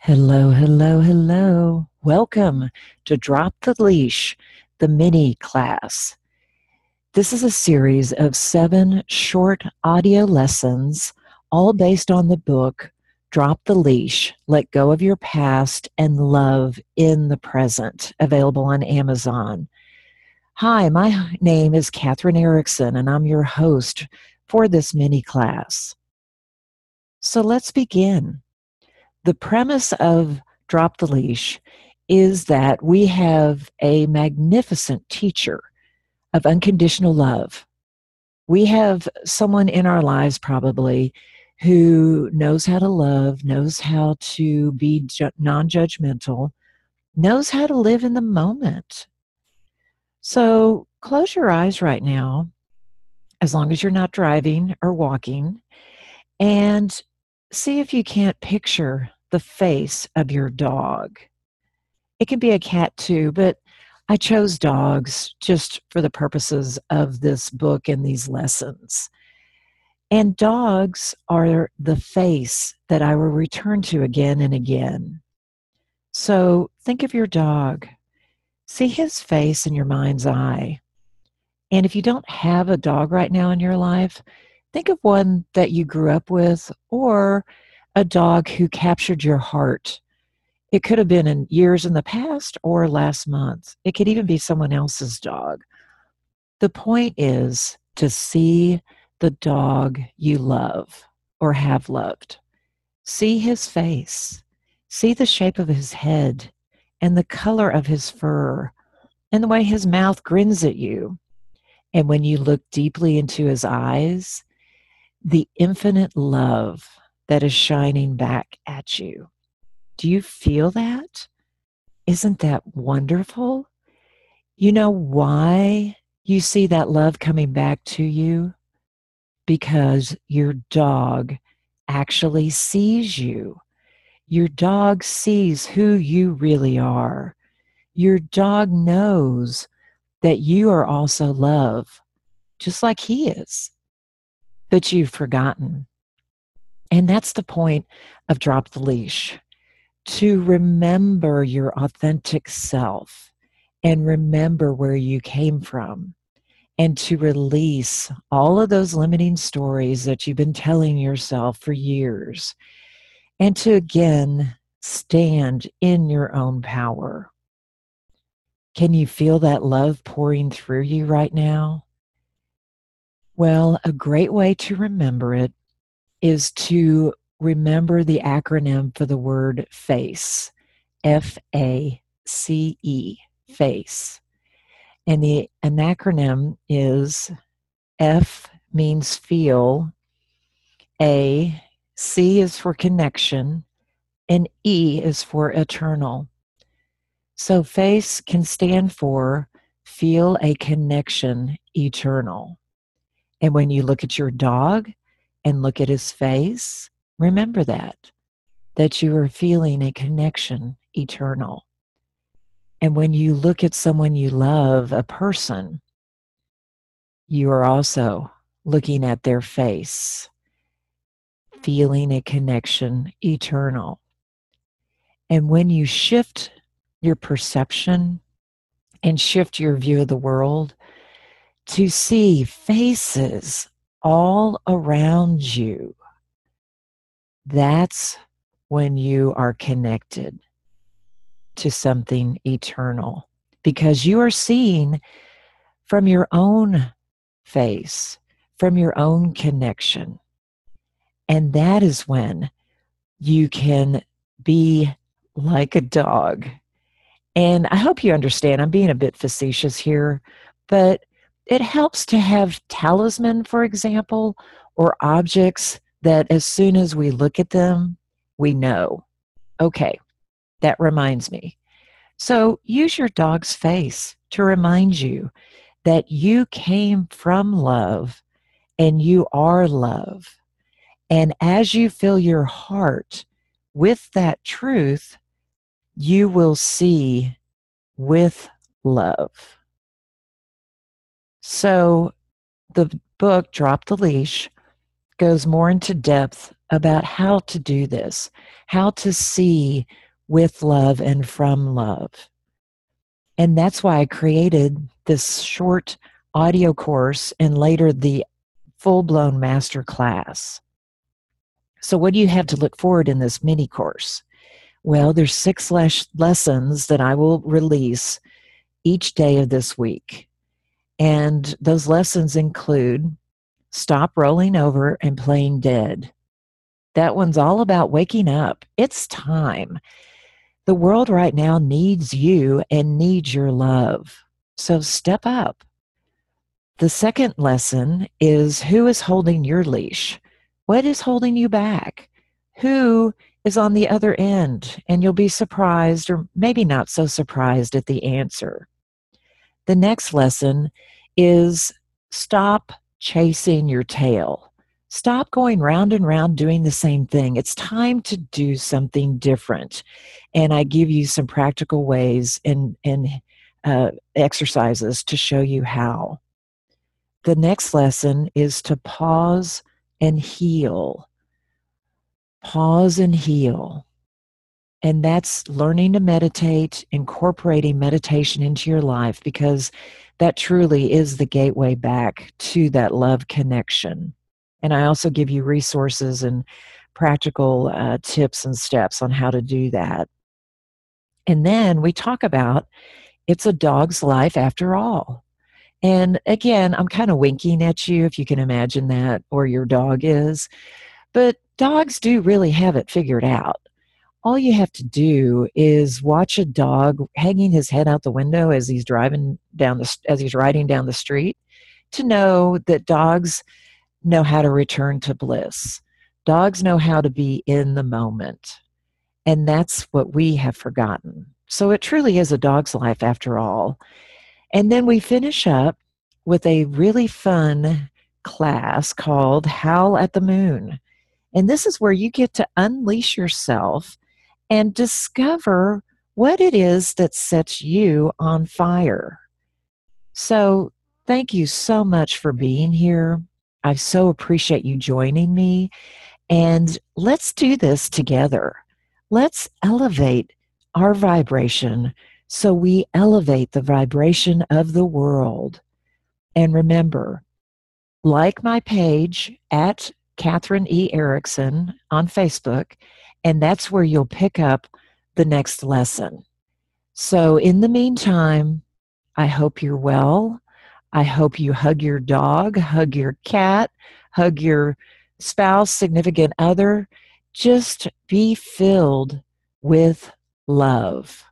Hello, hello, hello. Welcome to Drop the Leash, the mini class. This is a series of seven short audio lessons, all based on the book Drop the Leash Let Go of Your Past and Love in the Present, available on Amazon. Hi, my name is Katherine Erickson, and I'm your host for this mini class. So let's begin. The premise of Drop the Leash is that we have a magnificent teacher of unconditional love. We have someone in our lives, probably, who knows how to love, knows how to be ju- non judgmental, knows how to live in the moment. So close your eyes right now, as long as you're not driving or walking, and see if you can't picture the face of your dog. It can be a cat too, but I chose dogs just for the purposes of this book and these lessons. And dogs are the face that I will return to again and again. So think of your dog. See his face in your mind's eye. And if you don't have a dog right now in your life, think of one that you grew up with or a dog who captured your heart. It could have been in years in the past or last month. It could even be someone else's dog. The point is to see the dog you love or have loved. See his face. See the shape of his head and the color of his fur and the way his mouth grins at you. And when you look deeply into his eyes, the infinite love that is shining back at you. Do you feel that? Isn't that wonderful? You know why you see that love coming back to you? Because your dog actually sees you. Your dog sees who you really are. Your dog knows that you are also love, just like he is. But you've forgotten. And that's the point of Drop the Leash to remember your authentic self and remember where you came from and to release all of those limiting stories that you've been telling yourself for years and to again stand in your own power. Can you feel that love pouring through you right now? Well, a great way to remember it is to remember the acronym for the word FACE F A C E, FACE. And the an acronym is F means feel, A, C is for connection, and E is for eternal. So FACE can stand for feel a connection eternal. And when you look at your dog, and look at his face, remember that, that you are feeling a connection eternal. And when you look at someone you love, a person, you are also looking at their face, feeling a connection eternal. And when you shift your perception and shift your view of the world to see faces all around you, that's when you are connected to something eternal because you are seeing from your own face, from your own connection. And that is when you can be like a dog. And I hope you understand, I'm being a bit facetious here, but it helps to have talisman, for example, or objects that as soon as we look at them, we know, okay, that reminds me. So use your dog's face to remind you that you came from love and you are love. And as you fill your heart with that truth, you will see with love. So the book, Drop the Leash, goes more into depth about how to do this, how to see with love and from love. And that's why I created this short audio course and later the full blown master class. So, what do you have to look forward in this mini course? Well, there's six les- lessons that I will release each day of this week. And those lessons include stop rolling over and playing dead. That one's all about waking up. It's time. The world right now needs you and needs your love. So step up. The second lesson is who is holding your leash? What is holding you back? Who is on the other end? And you'll be surprised, or maybe not so surprised, at the answer. The next lesson is stop chasing your tail. Stop going round and round doing the same thing. It's time to do something different. And I give you some practical ways and, and uh, exercises to show you how. The next lesson is to pause and heal. Pause and heal. And that's learning to meditate, incorporating meditation into your life because that truly is the gateway back to that love connection. And I also give you resources and practical uh, tips and steps on how to do that. And then we talk about it's a dog's life after all. And again, I'm kind of winking at you if you can imagine that, or your dog is. But dogs do really have it figured out. All you have to do is watch a dog hanging his head out the window as he's driving down the as he's riding down the street to know that dogs know how to return to bliss. Dogs know how to be in the moment. And that's what we have forgotten. So it truly is a dog's life after all. And then we finish up with a really fun class called Howl at the Moon. And this is where you get to unleash yourself and discover what it is that sets you on fire. So, thank you so much for being here. I so appreciate you joining me. And let's do this together. Let's elevate our vibration so we elevate the vibration of the world. And remember, like my page at Catherine E. Erickson on Facebook, and that's where you'll pick up the next lesson. So, in the meantime, I hope you're well. I hope you hug your dog, hug your cat, hug your spouse, significant other. Just be filled with love.